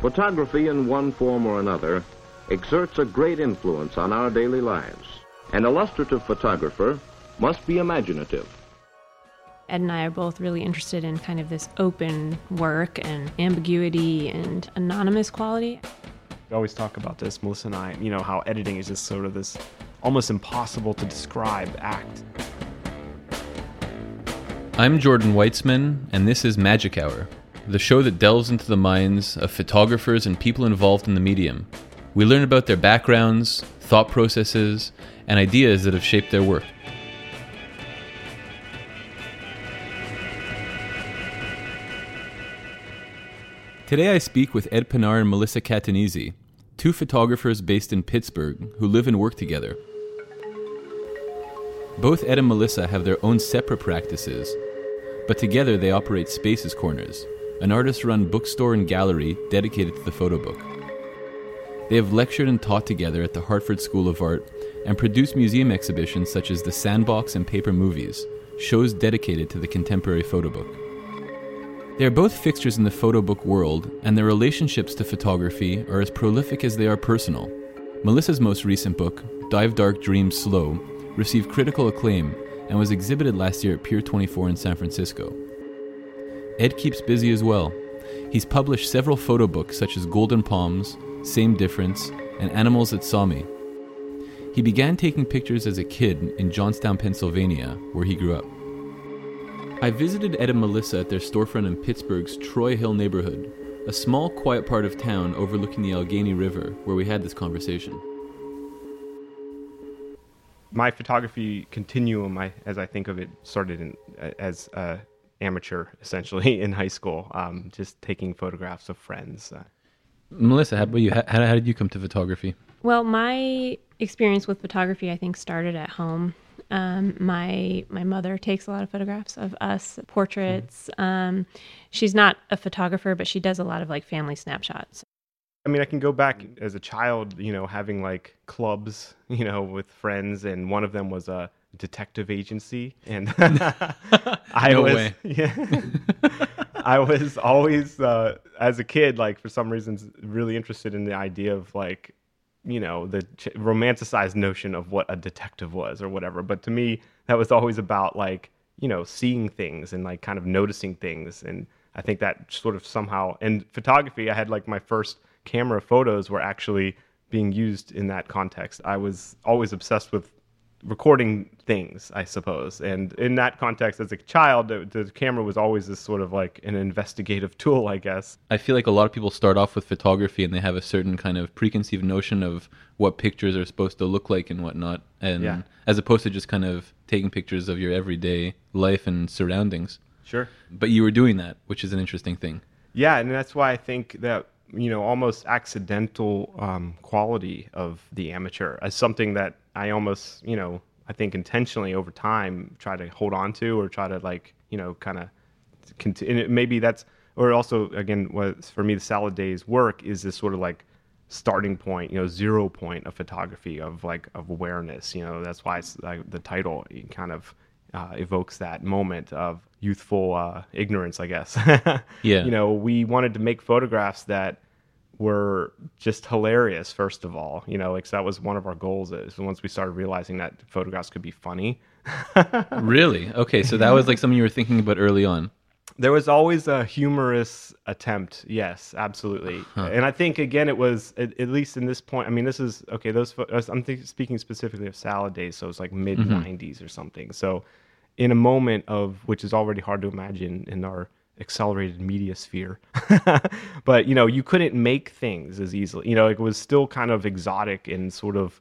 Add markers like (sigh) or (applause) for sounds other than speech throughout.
Photography in one form or another exerts a great influence on our daily lives. An illustrative photographer must be imaginative. Ed and I are both really interested in kind of this open work and ambiguity and anonymous quality. We always talk about this, Melissa and I, you know, how editing is just sort of this almost impossible to describe act. I'm Jordan Weitzman, and this is Magic Hour, the show that delves into the minds of photographers and people involved in the medium. We learn about their backgrounds, thought processes, and ideas that have shaped their work. Today I speak with Ed Panar and Melissa Catanese, two photographers based in Pittsburgh who live and work together. Both Ed and Melissa have their own separate practices, but together they operate Spaces Corners, an artist run bookstore and gallery dedicated to the photo book. They have lectured and taught together at the Hartford School of Art and produced museum exhibitions such as the Sandbox and Paper Movies, shows dedicated to the contemporary photo book. They are both fixtures in the photo book world, and their relationships to photography are as prolific as they are personal. Melissa's most recent book, Dive Dark Dream Slow, received critical acclaim and was exhibited last year at Pier 24 in San Francisco. Ed keeps busy as well. He's published several photo books such as Golden Palms, Same Difference, and Animals That Saw Me. He began taking pictures as a kid in Johnstown, Pennsylvania, where he grew up. I visited Ed and Melissa at their storefront in Pittsburgh's Troy Hill neighborhood, a small, quiet part of town overlooking the Allegheny River, where we had this conversation. My photography continuum, I, as I think of it, started in, as uh, amateur, essentially, (laughs) in high school, um, just taking photographs of friends. Uh, Melissa, how about you? How, how did you come to photography? Well, my experience with photography, I think, started at home. Um, my my mother takes a lot of photographs of us, portraits. Um, she's not a photographer, but she does a lot of like family snapshots. I mean, I can go back as a child, you know, having like clubs, (laughs) you know, with friends, and one of them was a detective agency, and (laughs) (laughs) I No was, way. (laughs) yeah, I was always, uh, as a kid, like for some reasons, really interested in the idea of like, you know, the ch- romanticized notion of what a detective was or whatever. But to me, that was always about like, you know, seeing things and like kind of noticing things, and I think that sort of somehow, and photography, I had like my first camera photos were actually being used in that context. I was always obsessed with recording things, I suppose. And in that context, as a child, the, the camera was always this sort of like an investigative (laughs) tool, I guess. I feel like a lot of people start off with photography and they have a certain kind of preconceived notion of what pictures are supposed to look like and whatnot, and Yeah. as opposed to just kind of taking pictures of your everyday life and surroundings. Sure. But you were doing that, which is an interesting thing. Yeah, and that's why I think that you know almost accidental um, quality of the amateur as something that I almost you know I think intentionally over time try to hold on to or try to like you know kind of continue. Maybe that's or also again what for me the salad days work is this sort of like starting point you know zero point of photography of like of awareness you know that's why it's like the title kind of uh, evokes that moment of youthful uh, ignorance i guess (laughs) Yeah. you know we wanted to make photographs that were just hilarious first of all you know like that was one of our goals is once we started realizing that photographs could be funny (laughs) Really? Okay, so that was like something you were thinking about early on. There was always a humorous attempt. Yes, absolutely. And I think again, it was at, at least in this point. I mean, this is okay. Those I'm think, speaking specifically of Salad Days, so it's like mm-hmm. mid '90s or something. So, in a moment of which is already hard to imagine in our accelerated media sphere, (laughs) but you know, you couldn't make things as easily. You know, it was still kind of exotic and sort of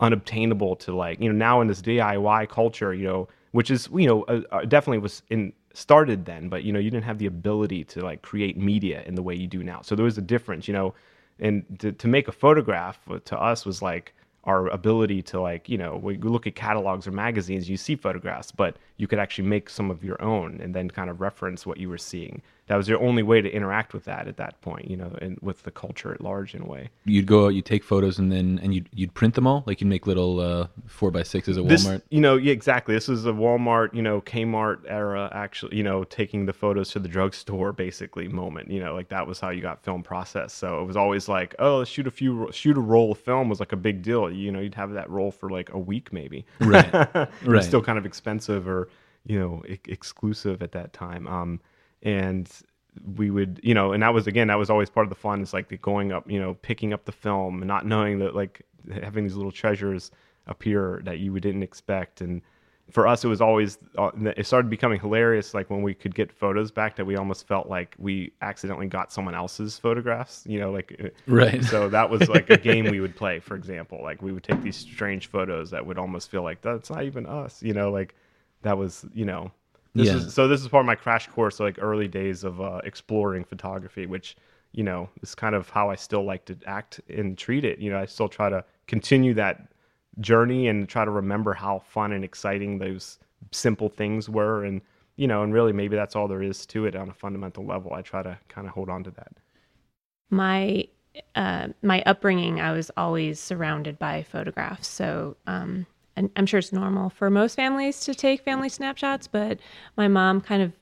unobtainable to like you know now in this DIY culture you know which is you know uh, uh, definitely was in started then but you know you didn't have the ability to like create media in the way you do now so there was a difference you know and to, to make a photograph uh, to us was like our ability to like you know we look at catalogs or magazines you see photographs but you could actually make some of your own and then kind of reference what you were seeing that was your only way to interact with that at that point, you know, and with the culture at large in a way. You'd go out, you'd take photos, and then and you'd you'd print them all, like you'd make little uh, four by sixes at this, Walmart. You know, yeah, exactly. This is a Walmart, you know, Kmart era. Actually, you know, taking the photos to the drugstore, (laughs) basically moment. You know, like that was how you got film processed. So it was always like, oh, let's shoot a few, shoot a roll of film was like a big deal. You know, you'd have that roll for like a week maybe. Right, (laughs) right. Still kind of expensive or you know I- exclusive at that time. Um, and we would you know and that was again that was always part of the fun. Is like the going up you know picking up the film and not knowing that like having these little treasures appear that you didn't expect. And for us it was always uh, it started becoming hilarious like when we could get photos back that we almost felt like we accidentally got someone else's photographs you know like uh, right. so that was like a game we (laughs) would play for example. Like we would take these strange photos that would almost feel like that's not even us you know like that was you know this Yeah. is so this is part of my crash course like early days of uh, exploring photography which you know is kind of how i still like to act and treat it you know i still try to continue that journey and try to remember how fun and exciting those simple things were and you know and really maybe that's all there is to it on a fundamental level i try to kind of hold on to that my uh, my upbringing, I was always surrounded by photographs. So, um, and I'm sure it's normal for most families to take family snapshots, but my mom kind of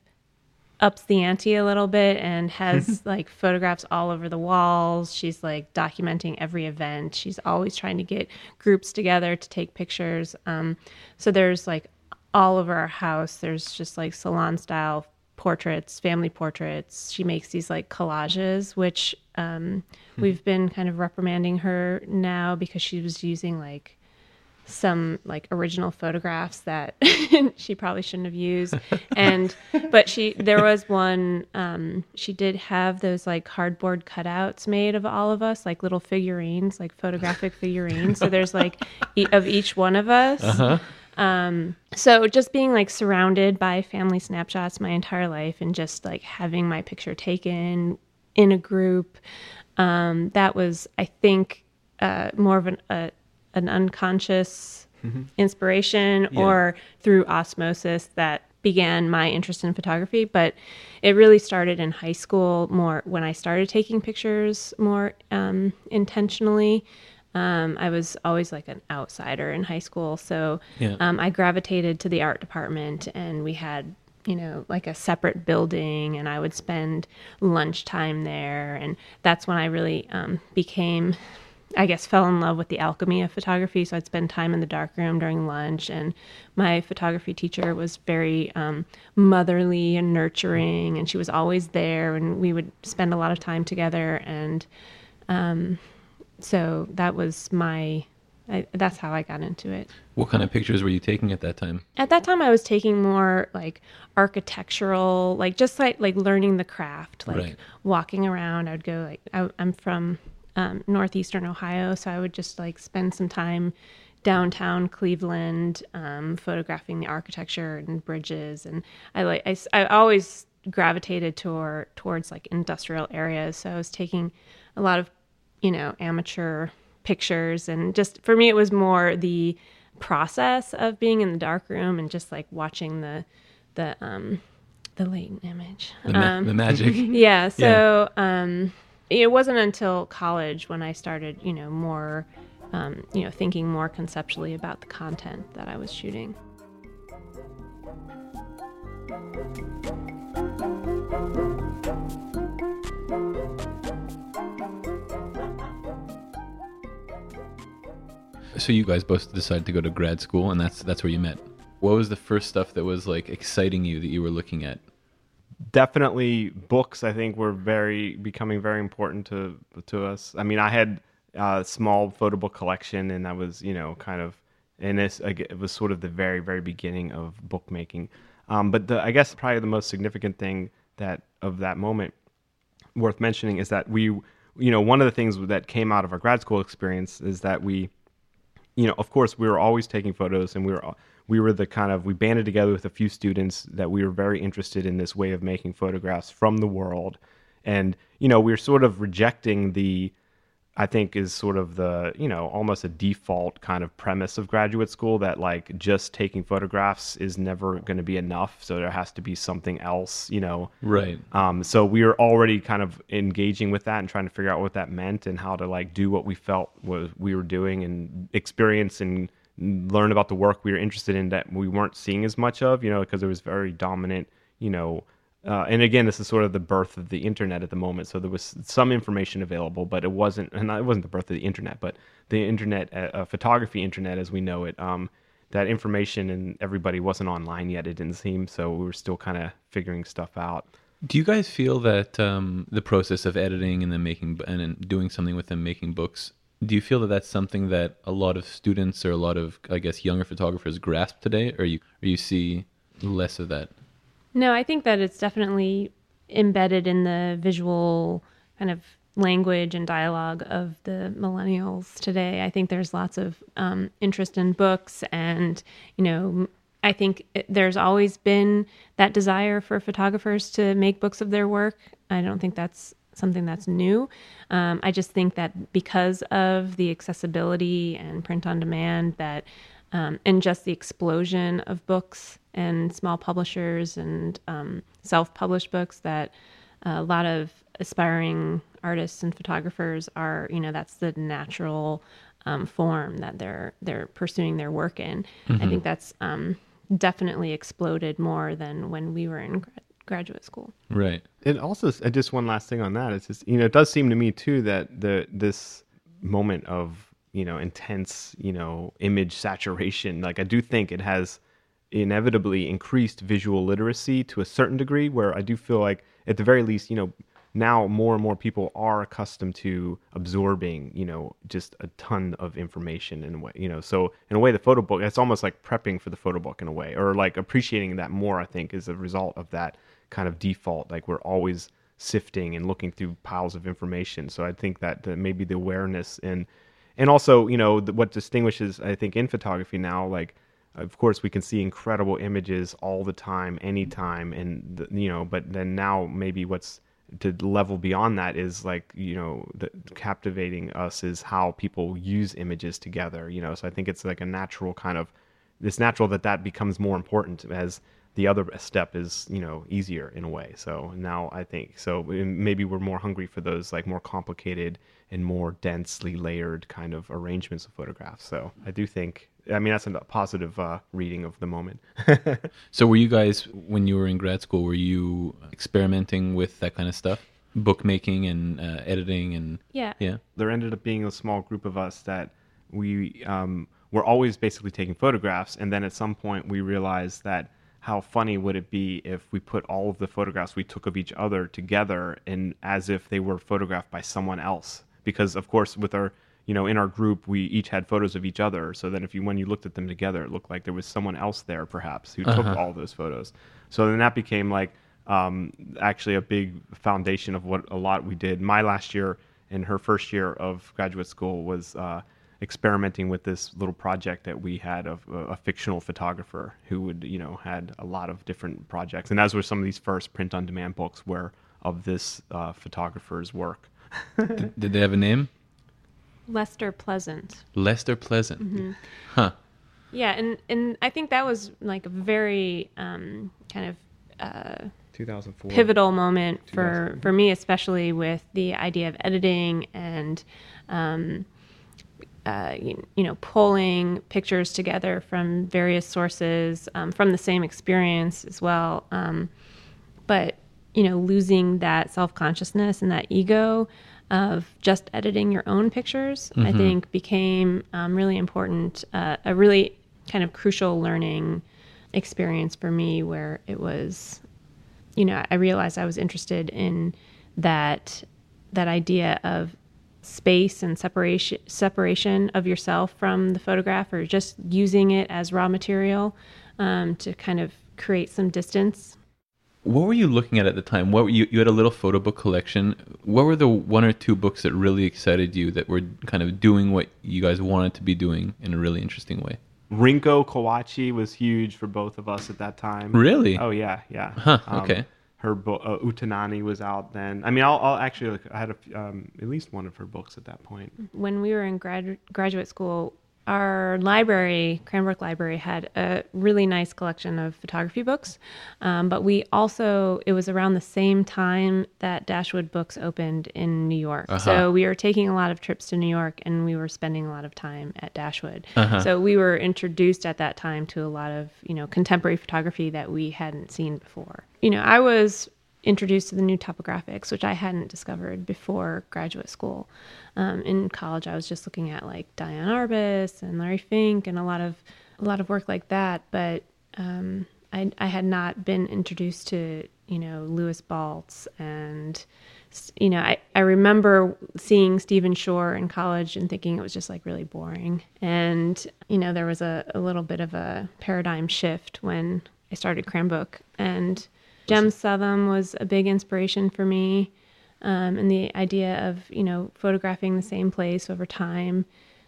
ups the ante a little bit and has (laughs) like photographs all over the walls. She's like documenting every event. She's always trying to get groups together to take pictures. Um, so there's like all over our house, there's just like salon style portraits, family portraits. She makes these like collages, which um, we've been kind of reprimanding her now because she was using like some like original photographs that (laughs) she probably shouldn't have used. And but she there was one um she did have those like cardboard cutouts made of all of us like little figurines like photographic figurines. So there's like e- of each one of us. Um so just being like surrounded by family snapshots my entire life and just like having my picture taken in a group um that was i think uh more of an a, an unconscious inspiration or through osmosis that began my interest in photography but it really started in high school more when i started taking pictures more um, intentionally. Um, i was always like an outsider in high school so Yeah. um, i gravitated to the art department and we had you know like a separate building and i would spend lunchtime there and that's when i really um, became I guess fell in love with the alchemy of photography. So I'd spend time in the darkroom during lunch, and my photography teacher was very um, motherly and nurturing, and she was always there, and we would spend a lot of time together. And um, so that was my. I, that's how I got into it. What kind of pictures were you taking at that time? At that time, I was taking more like architectural, like just like like learning the craft, like Right. walking around. I'd go like I, I'm from um, northeastern Ohio, so I would just like spend some time downtown Cleveland, um, photographing the architecture and bridges, and I like I always gravitated toward towards like industrial areas, so I was taking a lot of you know amateur pictures, and just for me it was more the process of being in the dark room and just like watching the the um the latent image. The, ma- um, the magic. (laughs) yeah. So um it wasn't until college when i started you know more um, you know thinking more conceptually about the content that i was shooting So you guys both decided to go to grad school, and that's that's where you met. What was the first stuff that was like exciting you that you were looking at? Definitely books i think were very becoming very important to to us. I mean i had a small photo book collection and that was you know kind of and this it was sort of the very very beginning of bookmaking. Um, but the, i guess probably the most significant thing that of that moment worth mentioning is that we you know one of the things that came out of our grad school experience is that we you know, of course, we were always taking photos, and we were we were the kind of we banded together with a few students that we were very interested in this way of making photographs from the world, and you know, we were sort of rejecting the I think is sort of the, you know, almost a default kind of premise of graduate school that like just taking photographs is never going to be enough. So there has to be something else, you know. Right. Um, so we were already kind of engaging with that and trying to figure out what that meant and how to like do what we felt was we were doing and experience and learn about the work we were interested in that we weren't seeing as much of, you know, because it was very dominant, you know, uh, and again, this is sort of the birth of the internet at the moment. So there was some information available, but it wasn't, and it wasn't the birth of the internet, but the internet, uh, uh, photography internet as we know it. Um, that information and everybody wasn't online yet. It didn't seem so. We were still kind of figuring stuff out. Do you guys feel that um, the process of editing and then making and doing something with them, making books, do you feel that that's something that a lot of students or a lot of, I guess, younger photographers grasp today, or you or you see less of that? No, I think that it's definitely embedded in the visual kind of language and dialogue of the millennials today. I think there's lots of um, interest in books, and you know, I think it, there's always been that desire for photographers to make books of their work. I don't think that's something that's new. Um, I just think that because of the accessibility and print on demand, that um, and just the explosion of books and small publishers and um, self-published books that a lot of aspiring artists and photographers are you know that's the natural um, form that they're they're pursuing their work in i think that's um, definitely exploded more than when we were in graduate school Right. And also, uh, just one last thing on that. It's just you know, it does seem to me too that the this moment of you know intense you know image saturation, like I do think it has inevitably increased visual literacy to a certain degree. Where I do feel like, at the very least, you know, now more and more people are accustomed to absorbing you know just a ton of information in a way you know so in a way the photo book it's almost like prepping for the photo book in a way or like appreciating that more i think is a result of that kind of default like we're always sifting and looking through piles of information. So i think that the, maybe the awareness and and also you know the, what distinguishes i think in photography now like of course we can see incredible images all the time anytime and the, you know but then now maybe what's to level beyond that is like you know the, captivating us is how people use images together you know? So i think it's like a natural kind of it's natural that that becomes more important as the other step is you know easier in a way. So now i think so maybe we're more hungry for those like more complicated and more densely layered kind of arrangements of photographs. So i do think i mean that's a positive uh, reading of the moment. (laughs) So were you guys when you were in grad school? Were you experimenting with that kind of stuff, bookmaking and uh, editing and yeah. Yeah? there ended up being a small group of us that we um, were always basically taking photographs. And then at some point we realized that how funny would it be if we put all of the photographs we took of each other together and as if they were photographed by someone else? Because of course with our you know in our group we each had photos of each other. So then if you when you looked at them together it looked like there was someone else there perhaps who took all those photos. So then that became like um, actually a big foundation of what a lot we did. My last year and her first year of graduate school was uh, experimenting with this little project that we had of a, a fictional photographer who would you know had a lot of different projects and as were some of these first print on demand books were of this uh, photographer's work (laughs) Did they have a name? lester pleasant Lester Pleasant. Mm-hmm. Huh. yeah and and i think that was like a very um, kind of uh, 2004 pivotal moment for for me especially with the idea of editing and um, uh, you, you know pulling pictures together from various sources um, from the same experience as well. Um, but you know losing that self-consciousness and that ego of just editing your own pictures i think became um, really important uh, a really kind of crucial learning experience for me where it was you know i realized i was interested in that that idea of space and separation separation of yourself from the photograph or just using it as raw material um, to kind of create some distance What were you looking at at the time? What were you you had a little photo book collection. What were the one or two books that really excited you that were kind of doing what you guys wanted to be doing in a really interesting way? Rinko Kawauchi was huge for both of us at that time. Really? Oh yeah, yeah. Huh, Um, okay. Her book uh, Utatane was out then. I mean, I'll, I'll actually like, I had a, um, at least one of her books at that point. when we were in grad- graduate school, our library, Cranbrook Library, had a really nice collection of photography books. Um, but we also, it was around the same time that Dashwood Books opened in New York. So we were taking a lot of trips to New York and we were spending a lot of time at Dashwood. So we were introduced at that time to a lot of, you know, contemporary photography that we hadn't seen before. You know, I was introduced to the new topographics, which I hadn't discovered before graduate school. Um, in college, I was just looking at like Diane Arbus and Larry Fink and a lot of a lot of work like that. But um, I, I had not been introduced to you know Lewis Baltz and you know I, I remember seeing Stephen Shore in college and thinking it was just like really boring. And you know there was a, a little bit of a paradigm shift when I started Cranbrook and Jem Southam was a big inspiration for me, um, and the idea of you know photographing the same place over time.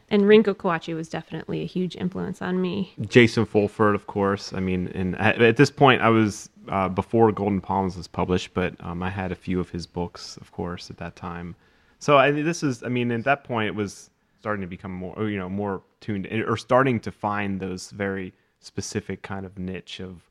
And Rinko Kawauchi was definitely a huge influence on me. Jason Fulford, of course. I mean, and at, at this point, I was uh, before Golden Palms was published, but um, I had a few of his books, of course, at that time. So I this is, I mean, at that point, it was starting to become more, you know, more tuned, or starting to find those very specific kind of niche of,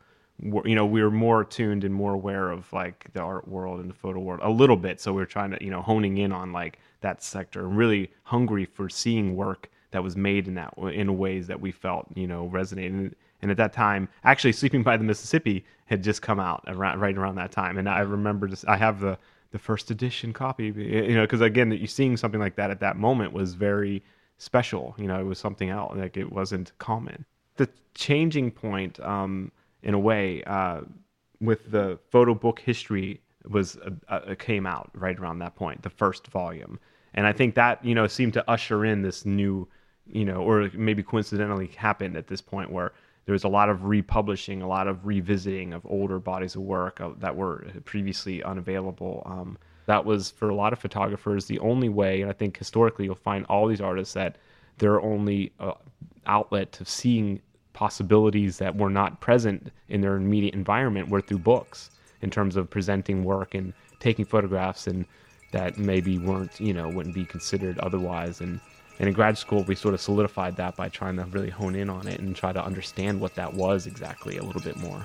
you know, we were more tuned and more aware of like the art world and the photo world a little bit. So we are trying to, you know, honing in on like that sector and really hungry for seeing work that was made in that in ways that we felt you know resonated. And at that time, actually, Sleeping by the Mississippi had just come out around right around that time, and I remember just I have the the first edition copy, you know, because again, you seeing something like that at that moment was very special. You know, it was something else, like it wasn't common. The changing point, um, in a way, uh, with the photo book history was uh, uh, came out right around that point, the first volume, and I think that you know seemed to usher in this new you know, or maybe coincidentally happened at this point where there was a lot of republishing, a lot of revisiting of older bodies of work uh, that were previously unavailable. Um, that was for a lot of photographers the only way, and I think historically you'll find all these artists that their only uh, outlet to seeing possibilities that were not present in their immediate environment were through books in terms of presenting work and taking photographs and that maybe weren't you know wouldn't be considered otherwise and and in grad school, we sort of solidified that by trying to really hone in on it and try to understand what that was exactly a little bit more.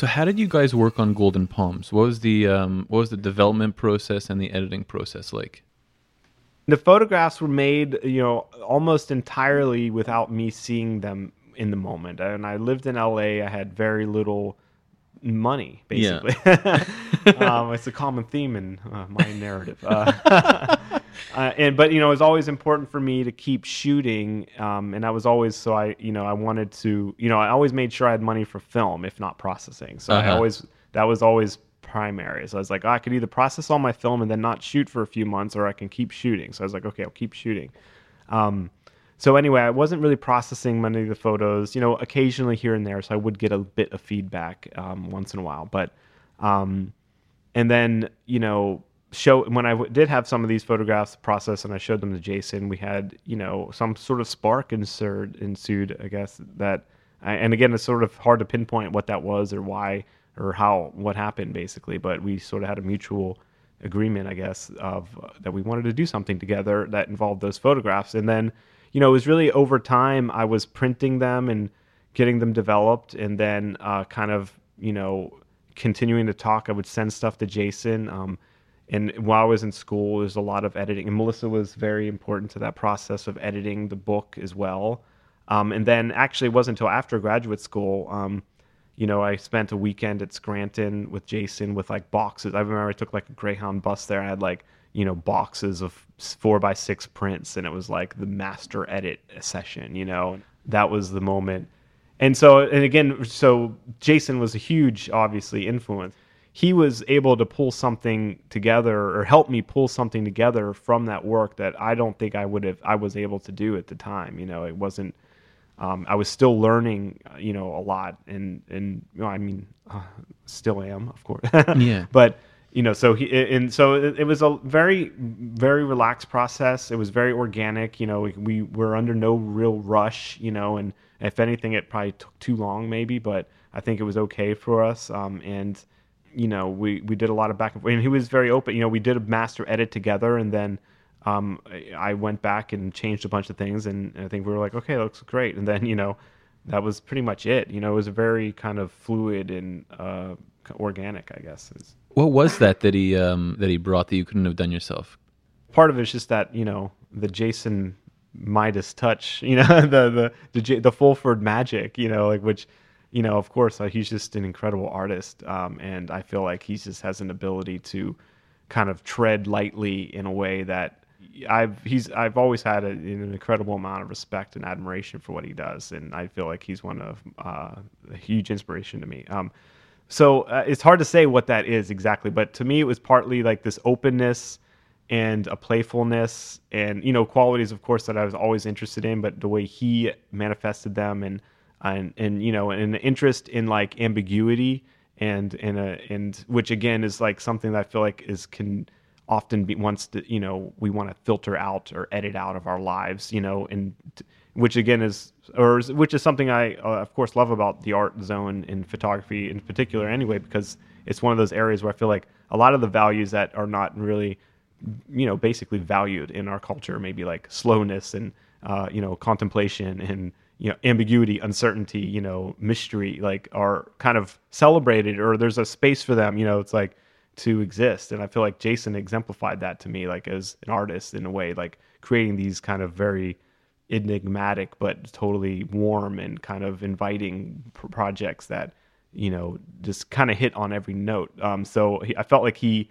So, how did you guys work on Golden Palms? What was the um, what was the development process and the editing process like? the photographs were made, you know, almost entirely without me seeing them in the moment. And I lived in LA. I had very little money, basically. Yeah. (laughs) um, it's a common theme in uh, my narrative. Uh, (laughs) uh, and but you know, it was always important for me to keep shooting, um, and I was always so I you know I wanted to you know I always made sure I had money for film, if not processing. So uh-huh. I always that was always primary. So I was like, oh, I could either process all my film and then not shoot for a few months, or I can keep shooting. So I was like, okay, I'll keep shooting. Um, so anyway, I wasn't really processing many of the photos. You know, occasionally here and there, so I would get a bit of feedback um, once in a while. But um, and then you know, show when I w- did have some of these photographs processed and I showed them to Jason, we had you know some sort of spark ensued, ensued I guess that. And again, it's sort of hard to pinpoint what that was or why or how what happened basically. But we sort of had a mutual agreement, I guess, of uh, that we wanted to do something together that involved those photographs. And then, you know, it was really over time I was printing them and getting them developed, and then uh, kind of you know continuing to talk. I would send stuff to Jason. Um, and while I was in school, there's a lot of editing, and Melissa was very important to that process of editing the book as well. Um, and then actually, it wasn't until after graduate school. Um, you know, I spent a weekend at Scranton with Jason with like boxes. I remember I took like a Greyhound bus there. I had like, you know, boxes of four by six prints, and it was like the master edit session, you know. That was the moment. And so, and again, so Jason was a huge, obviously, influence. He was able to pull something together or help me pull something together from that work that I don't think I would have, I was able to do at the time. You know, it wasn't, um, I was still learning, you know, a lot, and and you know, I mean, uh, still am, of course. (laughs) Yeah. But you know, so he and so it, it was a very very relaxed process. It was very organic. You know, we, we were under no real rush. You know, and if anything, it probably took too long, maybe, but I think it was okay for us. Um, and you know, we we did a lot of back and forth. And he was very open. You know, we did a master edit together, and then um, I went back and changed a bunch of things, and I think we were like, okay, looks great. And then you know, that was pretty much it. You know, it was a very kind of fluid and uh, organic, I guess. Is What was that that he um, that he brought that you couldn't have done yourself? part of it is just that you know the Jason Midas touch, (laughs) you know, the the the, J- the Fulford magic, you know, like which. You know, of course, uh, he's just an incredible artist, um, and I feel like he just has an ability to kind of tread lightly in a way that I've he's I've always had a, an incredible amount of respect and admiration for what he does, and I feel like he's one of uh, a huge inspiration to me. Um, so uh, it's hard to say what that is exactly, but to me, it was partly like this openness and a playfulness, and you know, qualities, of course, that I was always interested in, but the way he manifested them, and and and you know, an interest in like ambiguity and and a and which again is like something that I feel like is can often be wants to you know we want to filter out or edit out of our lives you know and which again is or which is something I uh, of course love about the art zone in photography in particular anyway because it's one of those areas where I feel like a lot of the values that are not really you know basically valued in our culture maybe like slowness and uh, you know contemplation and you know ambiguity uncertainty you know mystery like are kind of celebrated or there's a space for them you know it's like to exist. And i feel like jason exemplified that to me like as an artist in a way like creating these kind of very enigmatic but totally warm and kind of inviting pr- projects that you know just kind of hit on every note um, so he, i felt like he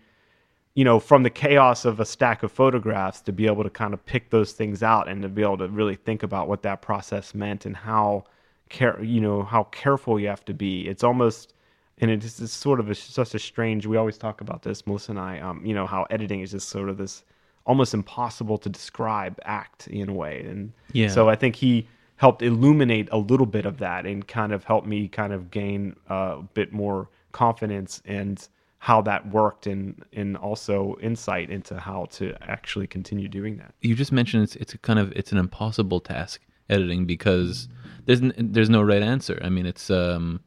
you know, from the chaos of a stack of photographs to be able to kind of pick those things out and to be able to really think about what that process meant and how care, you know, how careful you have to be. It's almost, and it's, it's sort of a, such a strange. We always talk about this, Melissa and I. Um, you know, how editing is just sort of this almost impossible to describe act in a way, and Yeah. so I think he helped illuminate a little bit of that and kind of helped me kind of gain a bit more confidence and how that worked and and also insight into how to actually continue doing that. you just mentioned it's it's a kind of it's an impossible task editing because there's n- there's no right answer. I mean, it's um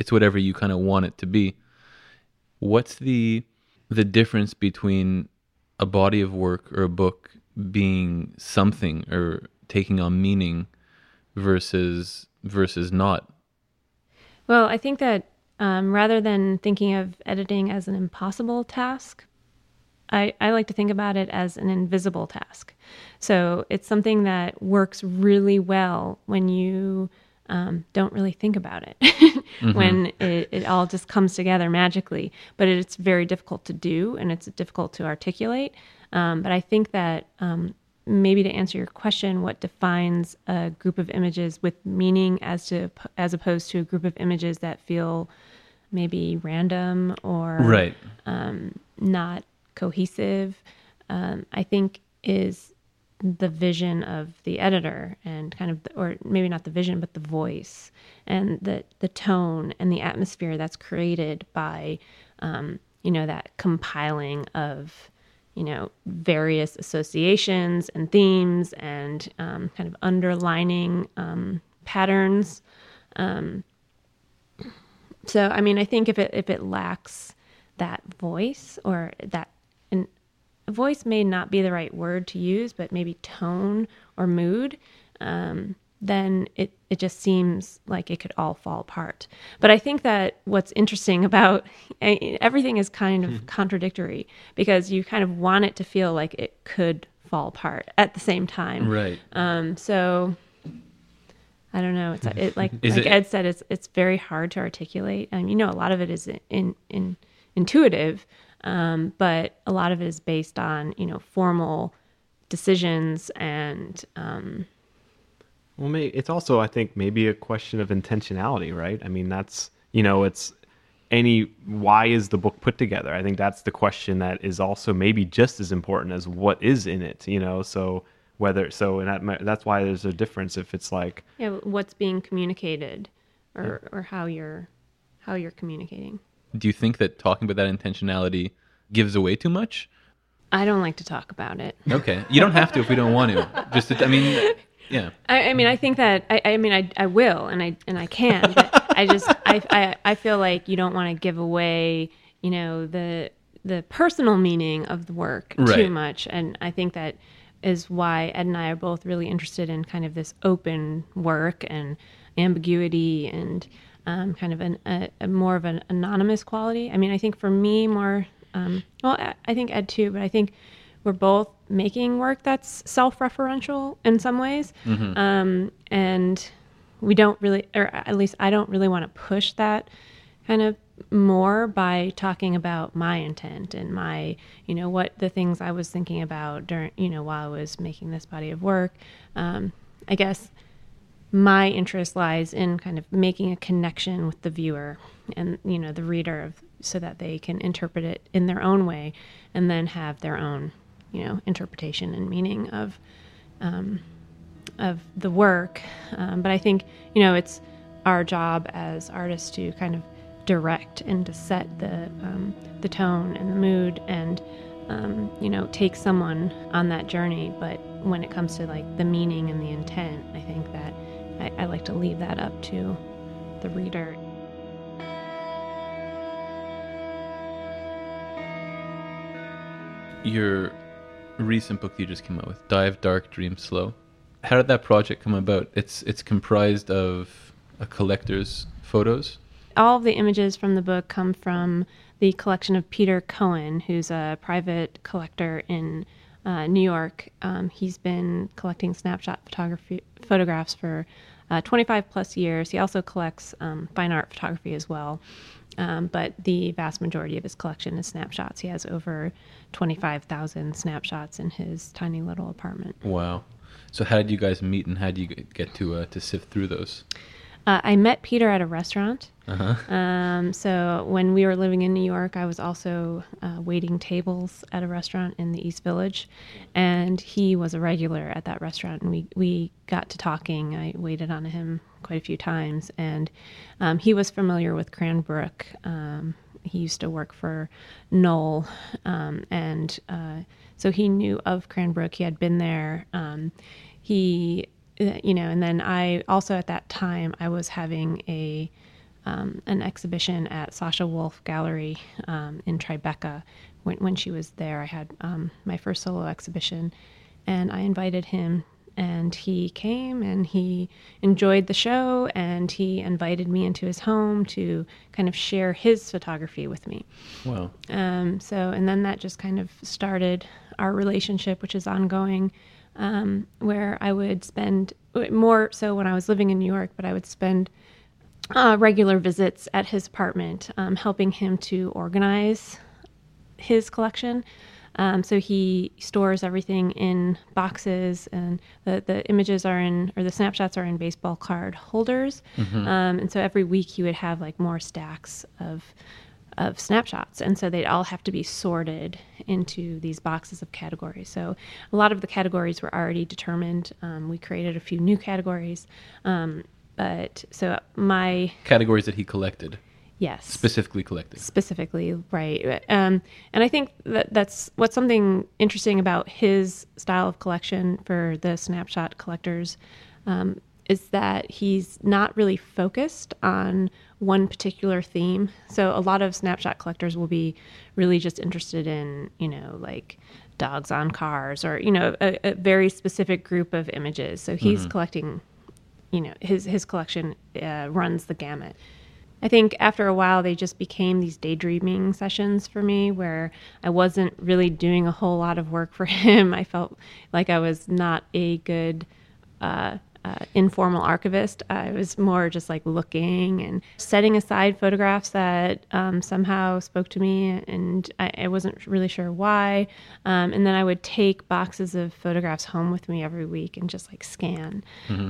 it's whatever you kind of want it to be. What's the the difference between a body of work or a book being something or taking on meaning versus versus not? Well, I think that um, rather than thinking of editing as an impossible task, I, I like to think about it as an invisible task. So it's something that works really well when you um, don't really think about it, (laughs) when it, it all just comes together magically. But it's very difficult to do and it's difficult to articulate. Um, but I think that um, maybe to answer your question, what defines a group of images with meaning as to as opposed to a group of images that feel maybe random or Right. um, not cohesive, um, I think is the vision of the editor and kind of, or maybe not the vision, but the voice and the the tone and the atmosphere that's created by, um, you know, that compiling of, you know, various associations and themes and um, kind of underlining um, patterns. Um, so, I mean, I think if it if it lacks that voice or that voice may not be the right word to use, but maybe tone or mood, um, then it it just seems like it could all fall apart. But I think that what's interesting about (laughs) everything is kind of contradictory because you kind of want it to feel like it could fall apart at the same time. Right. Um, so I don't know. It's it like like it- Ed said. It's it's very hard to articulate. And you know, a lot of it is in in intuitive, um, but a lot of it is based on you know formal decisions and um, Well, may it's also I think maybe a question of intentionality, right? I mean, that's you know, it's any why is the book put together? I think that's the question that is also maybe just as important as what is in it. You know, so whether so and that, that's why there's a difference if it's like yeah, what's being communicated or or how you're how you're communicating. Do you think that talking about that intentionality gives away too much? I don't like to talk about it. (laughs) Okay, you don't have to if we don't want to. Just, to, I mean, yeah. I, I mean, I think that I, I mean, I, I will, and I and I can, but I just I, I I feel like you don't want to give away, you know, the the personal meaning of the work too much, and I think that is why Ed and I are both really interested in kind of this open work and ambiguity and um, kind of an, a, a more of an anonymous quality. I mean, I think for me more, um, well, I- I think Ed too, but I think we're both making work that's self-referential in some ways. Um, and we don't really or at least i don't really want to push that kind of more by talking about my intent and my you know what the things i was thinking about during you know while i was making this body of work. Um, i guess my interest lies in kind of making a connection with the viewer and you know the reader of, so that they can interpret it in their own way and then have their own you know interpretation and meaning of um, of the work. Um, but i think you know it's our job as artists to kind of direct and to set the um, the tone and the mood and um, you know take someone on that journey. But when it comes to like the meaning and the intent i think that I, I like to leave that up to the reader Your recent book that you just came out with, Dive Dark, Dream Slow. How did that project come about? It's it's comprised of a collector's photos. all of the images from the book come from the collection of Peter Cohen, who's a private collector in uh, New York. Um, he's been collecting snapshot photography photographs for uh, 25 plus years. He also collects um, fine art photography as well. Um, but the vast majority of his collection is snapshots. He has over 25,000 snapshots in his tiny little apartment. Wow. So how did you guys meet, and how did you get to uh, to sift through those? Uh, I met Peter at a restaurant. Uh-huh. Um, so when we were living in New York, I was also uh, waiting tables at a restaurant in the East Village, and he was a regular at that restaurant. And we we got to talking. I waited on him quite a few times, and um, he was familiar with Cranbrook. Um, he used to work for Knoll, um, and uh, so he knew of Cranbrook. He had been there. Um, he, uh, you know, and then I also at that time I was having a um, an exhibition at Sasha Wolf Gallery um, in Tribeca. When, when she was there, I had um, my first solo exhibition, and I invited him, and he came and he enjoyed the show, and he invited me into his home to kind of share his photography with me. Wow. Um, so, and then that just kind of started our relationship, which is ongoing, um, where I would spend more so when I was living in New York, but I would spend uh, regular visits at his apartment, um, helping him to organize his collection. Um, so he stores everything in boxes, and the, the images are in, or the snapshots are in baseball card holders. Um, and so every week he would have like more stacks of of snapshots, and so they'd all have to be sorted into these boxes of categories. So a lot of the categories were already determined. Um, we created a few new categories, um, but so my Categories that he collected, yes. Specifically collected. specifically right. Um, and i think that that's what's something interesting about his style of collection for the snapshot collectors um, is that he's not really focused on one particular theme. So a lot of snapshot collectors will be really just interested in you know like dogs on cars or you know a, a very specific group of images. So he's collecting you know his his collection uh, runs the gamut I think after a while, they just became these daydreaming sessions for me where I wasn't really doing a whole lot of work for (laughs) him. I felt like I was not a good, uh, uh, informal archivist. I was more just like looking and setting aside photographs that um, somehow spoke to me, and I, I wasn't really sure why. Um, and then I would take boxes of photographs home with me every week and just like scan.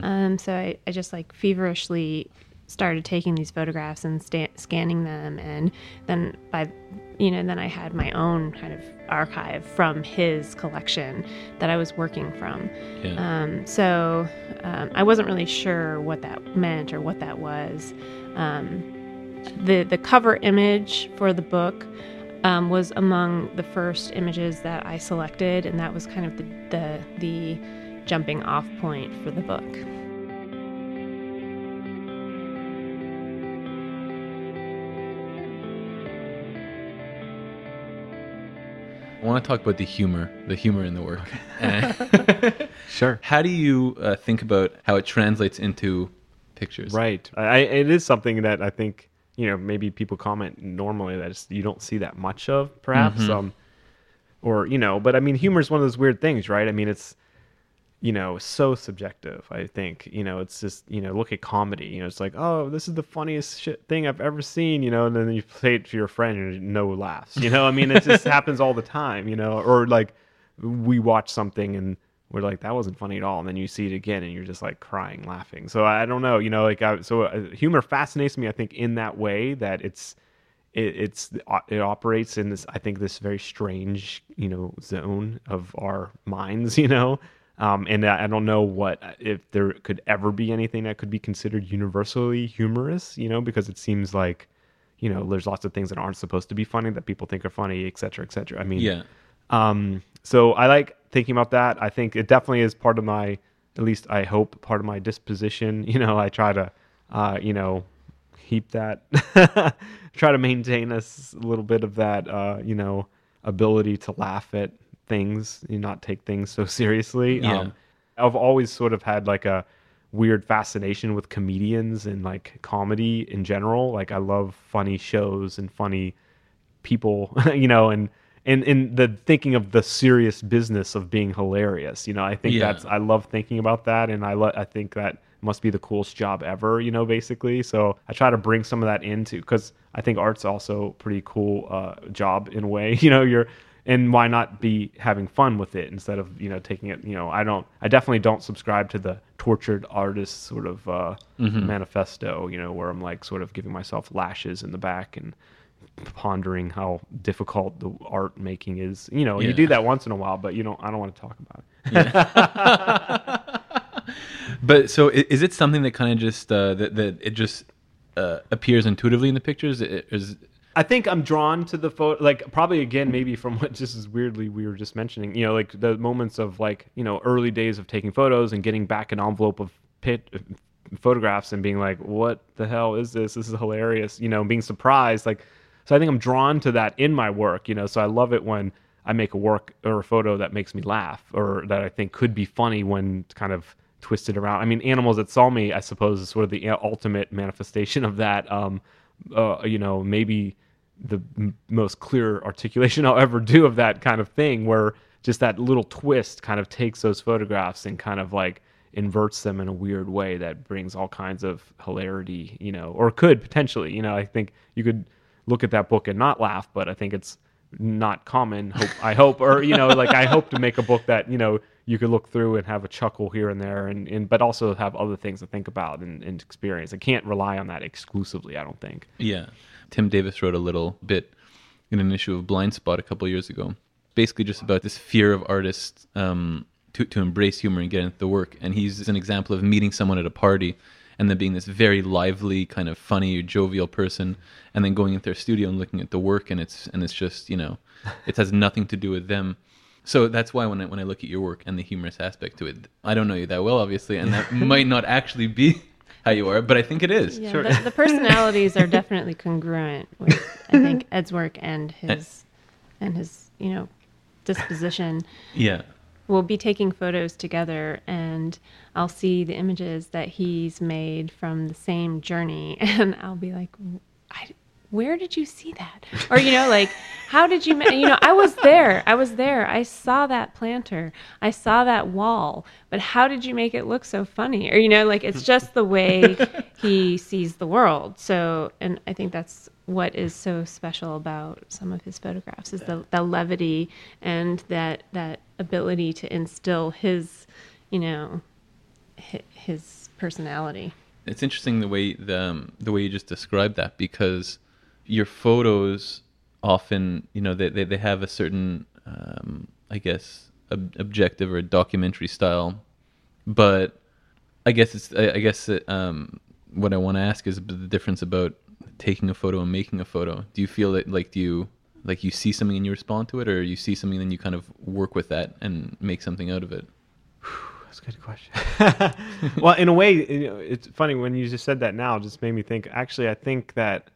Um, so I, I just like feverishly started taking these photographs and sta- scanning them and then by you know and then i had my own kind of archive from his collection that i was working from. Yeah. um, so um, i wasn't really sure what that meant or what that was. Um, the the cover image for the book um, was among the first images that i selected and that was kind of the the, the jumping off point for the book want to talk about the humor, the humor in the work. (laughs) Sure. how do you uh, think about how it translates into pictures? Right. I, it is something that I think you know maybe people comment normally that it's, you don't see that much of, perhaps. Um, or you know, but I mean, humor is one of those weird things, right? I mean, it's you know so subjective. I think you know it's just you know look at comedy. You know, it's like oh, this is the funniest shit thing I've ever seen. You know, and then you say it to your friend and no laughs. You know, I mean, it just (laughs) happens all the time. You know, or like we watch something and we're like that wasn't funny at all and then you see it again and you're just like crying laughing so i don't know you know like I, so uh, humor fascinates me i think in that way that it's it, it's it operates in this i think this very strange you know zone of our minds (laughs) you know um, and I don't know what if there could ever be anything that could be considered universally humorous, you know, because it seems like, you know, there's lots of things that aren't supposed to be funny that people think are funny, et cetera, et cetera. I mean, Yeah. um, so I like thinking about that. I think it definitely is part of my, at least I hope, part of my disposition. (laughs) You know, I try to, uh, you know, keep that, (laughs) try to maintain a little bit of that, uh, you know, ability to laugh at things and not take things so (laughs) seriously. Yeah. Um, I've always sort of had like a weird fascination with comedians and like comedy in general. Like I love funny shows and funny people, (laughs) you know, and and in the thinking of the serious business of being hilarious. You know, I think Yeah. that's I love thinking about that, and I lo- I think that must be the coolest job ever. You know, basically. So I try to bring some of that into because I think art's also pretty cool uh, job in a way. (laughs) You know, you're and why not be having fun with it instead of you know taking it you know i don't i definitely don't subscribe to the tortured artist sort of uh manifesto you know where i'm like sort of giving myself lashes in the back and pondering how difficult the art making is you know Yeah. you do that once in a while but you don't i don't want to talk about it (laughs) But so is it something that kind of just uh, that that it just uh, appears intuitively in the pictures? Is I think I'm drawn to the photo, like probably again, maybe from what just as weirdly we were just mentioning, you know, like the moments of like, you know, early days of taking photos and getting back an envelope of pit uh, photographs and being like, what the hell is this? This is hilarious, you know, being surprised. Like, so I think I'm drawn to that in my work, you know, so I love it when I make a work or a photo that makes me laugh or that I think could be funny when kind of twisted around. I mean, Animals That Saw Me, I suppose, is sort of the ultimate manifestation of that. Um, uh, you know, maybe the m- most clear articulation (laughs) I'll ever do of that kind of thing, where just that little twist kind of takes those photographs and kind of like inverts them in a weird way that brings all kinds of hilarity, you know, or could potentially, you know, I think you could look at that book and not laugh, but I think it's not common. Hope, I hope, or you know, like I hope to make a book that you know you could look through and have a chuckle here and there, and, and but also have other things to think about and, and experience. I can't rely on that exclusively. I don't think. Yeah. Tim Davis wrote a little bit in an issue of Blind Spot a couple years ago, basically just about this fear of artists um, to, to embrace humor and get into the work. And he's an example of meeting someone at a party and then being this very lively, kind of funny, jovial person, and then going into their studio and looking at the work, and it's and it's just you know, (laughs) it has nothing to do with them. So that's why when I when I look at your work and the humorous aspect to it, I don't know you that well, obviously, and that (laughs) might not actually be how you are, but I think it is. Yeah, the, the personalities are definitely congruent with I mm-hmm. think Ed's work and eh. his and his you know disposition. (laughs) Yeah. We'll be taking photos together, and I'll see the images that he's made from the same journey, (laughs) and I'll be like, I, where did you see that? Or, you know, like, how did you, ma-? you know, I was there. I was there. I saw that planter. I saw that wall. But how did you make it look so funny? Or, you know, like, it's just the way (laughs) he sees the world. So, and I think that's what is so special about some of his photographs is the, the levity and that, that ability to instill his, you know, his personality. It's interesting the way the um, the way you just described that because your photos often you know they they, they have a certain um, I guess ob- objective or documentary style, but I guess it's I, I guess it, um, what I want to ask is the difference about taking a photo and making a photo. Do you feel that like do you like you see something and you respond to it, or you see something and you kind of work with that and make something out of it? That's a good question. (laughs) well, in a way, it's funny when you just said that now. Just made me think. Actually, I think that,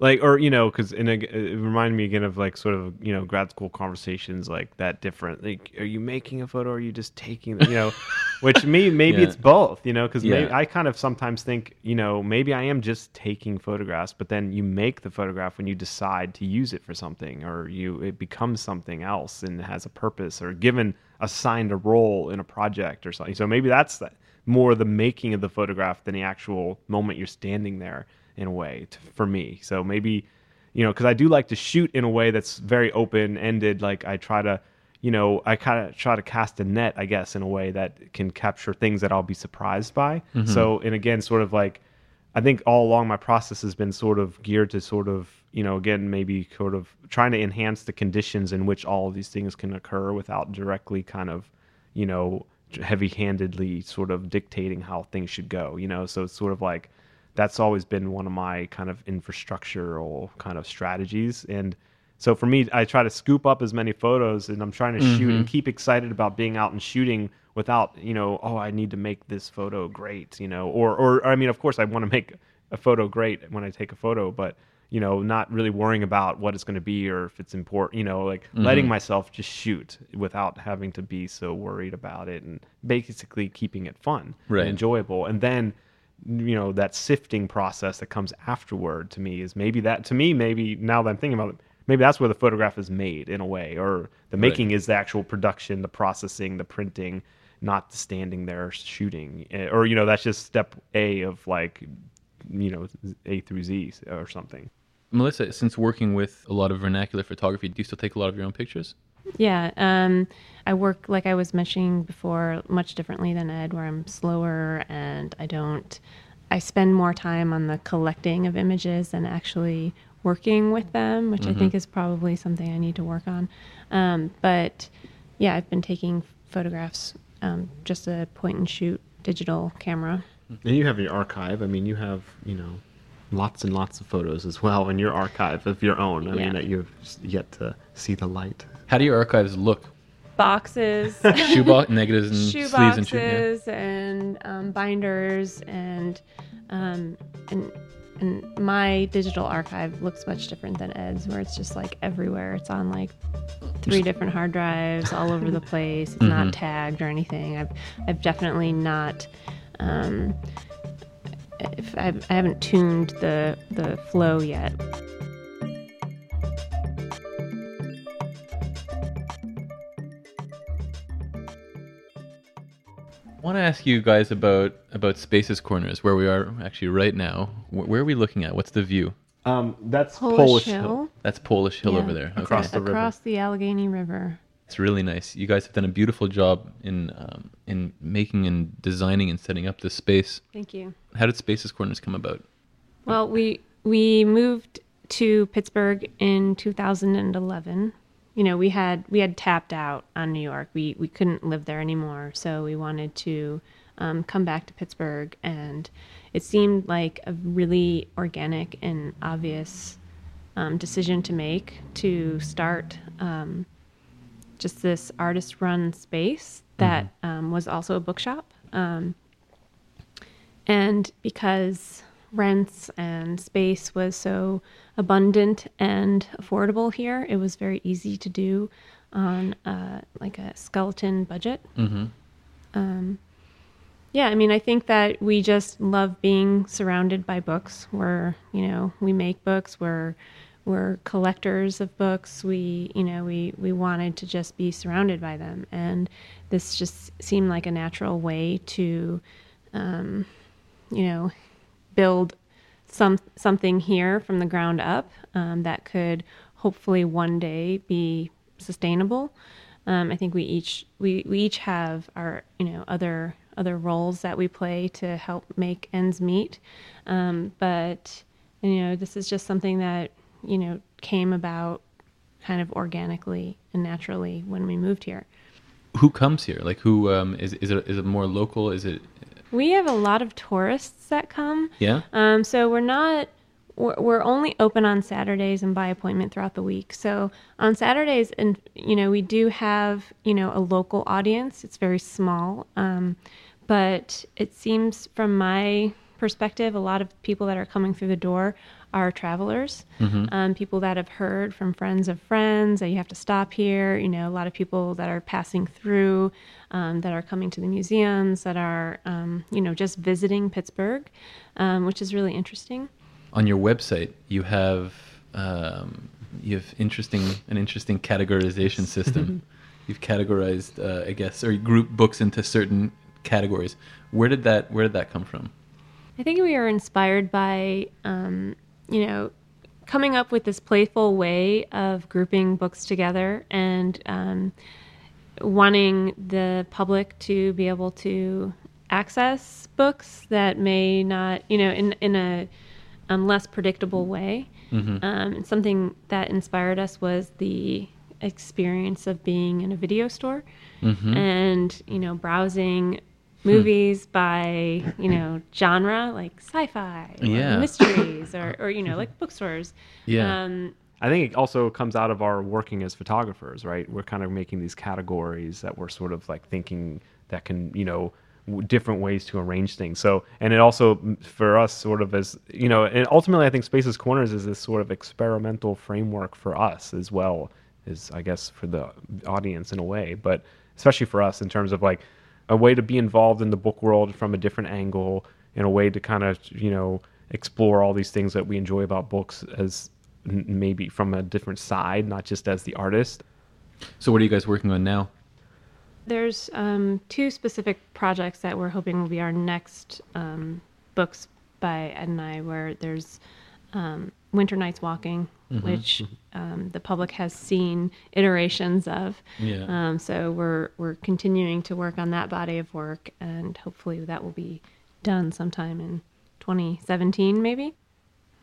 like, or you know, because in a, it reminded me again of like sort of you know grad school conversations like that different. Like, are you making a photo? or Are you just taking? You know, (laughs) which me maybe Yeah. it's both. You know, because Yeah. I kind of sometimes think you know maybe I am just taking photographs, but then you make the photograph when you decide to use it for something, or you it becomes something else and has a purpose, or given assigned a role in a project or something. So maybe that's more the making of the photograph than the actual moment you're standing there in a way to, for me. So maybe, you know, because I do like to shoot in a way that's very open ended. Like I try to, you know, I kind of try to cast a net, I guess, in a way that can capture things that I'll be surprised by. Mm-hmm. So, and again, sort of like, I think all along my process has been sort of geared to sort of, you know, again, maybe sort of trying to enhance the conditions in which all of these things can occur without directly kind of, you know, heavy handedly sort of dictating how things should go, you know? So it's sort of like that's always been one of my kind of infrastructural kind of strategies. And so for me, I try to scoop up as many photos and I'm trying to shoot and mm-hmm. keep excited about being out and shooting without, you know, oh, I need to make this photo great, you know, or, or, I mean, of course I want to make a photo great when I take a photo, but you know, not really worrying about what it's going to be or if it's important, you know, like mm-hmm. letting myself just shoot without having to be so worried about it and basically keeping it fun Right. and enjoyable. And then, you know, that sifting process that comes afterward to me is maybe that, to me, maybe now that I'm thinking about it, maybe that's where the photograph is made in a way, or the making is the actual production, the processing, the printing, not the standing there shooting. Eh, Or, you know, that's just step A of like, you know, A through Z or something. Melissa, since working with a lot of vernacular photography, do you still take a lot of your own pictures? Yeah, um, I work like I was mentioning before, much differently than Ed, where I'm slower and I don't. I spend more time on the collecting of images than actually working with them, which I think is probably something I need to work on. Um, but yeah, I've been taking photographs, um, just a point and shoot digital camera. And you have your archive. I mean, you have, you know, lots and lots of photos as well in your archive of your own. I Yeah. mean, that you've yet to see the light. How do your archives look? Boxes, (laughs) Shoebox, negatives, and shoe sleeves and shit. yeah? boxes and um, binders and um, and and my digital archive looks much different than Ed's, where it's just like everywhere. It's on like three different hard drives all over the place. It's Mm-hmm. not tagged or anything. I've I've definitely not. Um, if I've, I haven't tuned the the flow yet. Want to ask you guys about about Spaces Corners, where we are actually right now. Wh- Where are we looking at? What's the view? Um, that's Polish, Polish, Hill, That's Polish Hill Yeah. over there. Across Okay. the river. across the Allegheny River. It's really nice. You guys have done a beautiful job in um, in making and designing and setting up this space. Thank you. How did Spaces Corners come about? Well, we we moved to Pittsburgh in 2011. You know, we had we had tapped out on New York. We we couldn't live there anymore, so we wanted to um, come back to Pittsburgh, and it seemed like a really organic and obvious um, decision to make to start um, just this artist-run space that um, was also a bookshop. Um, and because rents and space was so abundant and affordable here, it was very easy to do on uh, like a skeleton budget. Mm-hmm. Um, Yeah, I mean, I think that we just love being surrounded by books. We're, you know, we make books. We're we're collectors of books. We, you know, we we wanted to just be surrounded by them, and this just seemed like a natural way to, um, you know, build some something here from the ground up um, that could hopefully one day be sustainable. Um, I think we each we, we each have our you know other other roles that we play to help make ends meet, um, but you know this is just something that you know came about kind of organically and naturally when we moved here. Who comes here? Like who um, is is it is it more local? Is it We have a lot of tourists that come. yeah? Um, so we're not we're, we're only open on Saturdays and by appointment throughout the week. So on Saturdays, and you know, we do have you know a local audience. It's very small, um, but it seems from my perspective, a lot of people that are coming through the door are travelers, mm-hmm. um, people that have heard from friends of friends that you have to stop here. You know, a lot of people that are passing through, um, that are coming to the museums, that are um, you know just visiting Pittsburgh, um, which is really interesting. on your website you have um, you have interesting an interesting categorization system. (laughs) You've categorized, uh, I guess, or you group books into certain categories. Where did that Where did that come from? I think we are inspired by, um, you know, coming up with this playful way of grouping books together and um, wanting the public to be able to access books that may not, you know, in in a um, less predictable way. Um, and something that inspired us was the experience of being in a video store and you know browsing movies by you know genre like sci-fi or Yeah. mysteries or, or you know (laughs) like bookstores Yeah. um, I think it also comes out of our working as photographers, right? We're kind of making these categories that we're sort of like thinking that can, you know, different ways to arrange things. So, and it also for us sort of as, you know, and ultimately I think Spaces Corners is this sort of experimental framework for us as well as I guess for the audience in a way, but especially for us in terms of like a way to be involved in the book world from a different angle in a way to kind of, you know, explore all these things that we enjoy about books as maybe from a different side, not just as the artist. So, what are you guys working on now? there's um, two specific projects that we're hoping will be our next um, books by ed and i where there's um, winter nights walking which um, the public has seen iterations of Yeah. um, so we're we're continuing to work on that body of work and hopefully that will be done sometime in 2017 maybe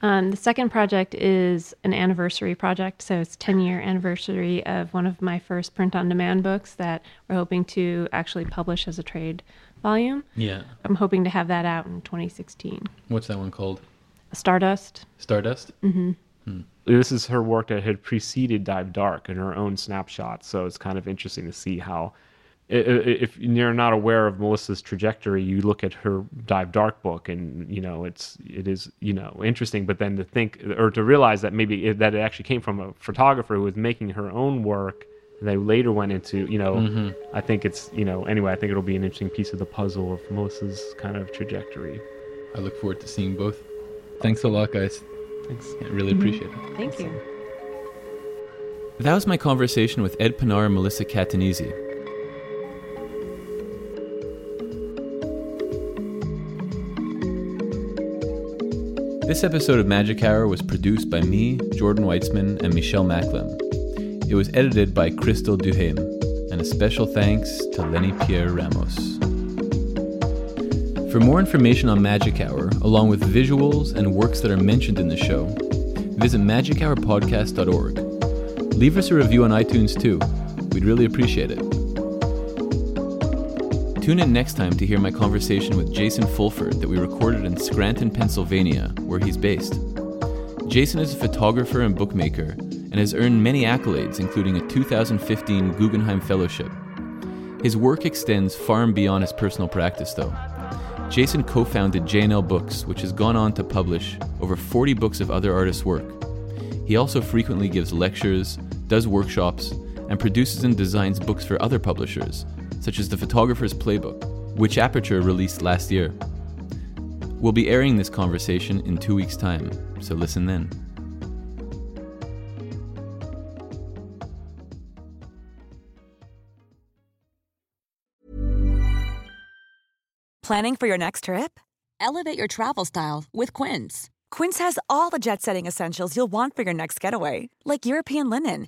um, the second project is an anniversary project, so it's 10 year anniversary of one of my first print on demand books that we're hoping to actually publish as a trade volume. Yeah. I'm hoping to have that out in 2016. What's that one called? Stardust. Stardust. This is her work that had preceded Dive Dark and her own snapshots. So it's kind of interesting to see how, i- i- if you're not aware of Melissa's trajectory, you look at her Dive Dark book, and you know it's it is you know interesting. But then to think or to realize that maybe it, that it actually came from a photographer who was making her own work and they later went into you know mm-hmm. I think it's you know anyway I think it'll be an interesting piece of the puzzle of Melissa's kind of trajectory. I look forward to seeing both. Thanks a lot, guys. Thanks. I really mm-hmm. appreciate it. Thank you. That was my conversation with Ed Panar and Melissa Catanese. This episode of Magic Hour was produced by me, Jordan Weitzman, and Michelle Macklem. It was edited by Crystal Duhaime, and a special thanks to Lenny Pierre Ramos. For more information on Magic Hour, along with visuals and works that are mentioned in the show, visit magichourpodcast.org. Leave us a review on iTunes too. We'd really appreciate it. Tune in next time to hear my conversation with Jason Fulford that we recorded in Scranton, Pennsylvania, where he's based. Jason is a photographer and bookmaker and has earned many accolades, including a 2015 Guggenheim Fellowship. His work extends far and beyond his personal practice, though. Jason co founded J&L Books, which has gone on to publish over 40 books of other artists' work. He also frequently gives lectures, does workshops, and produces and designs books for other publishers, such as The Photographer's Playbook. which Aperture released last year. We'll be airing this conversation in two weeks' time, so listen then. Planning for your next trip? Elevate your travel style with Quince. Quince has all the jet setting essentials you'll want for your next getaway, like European linen,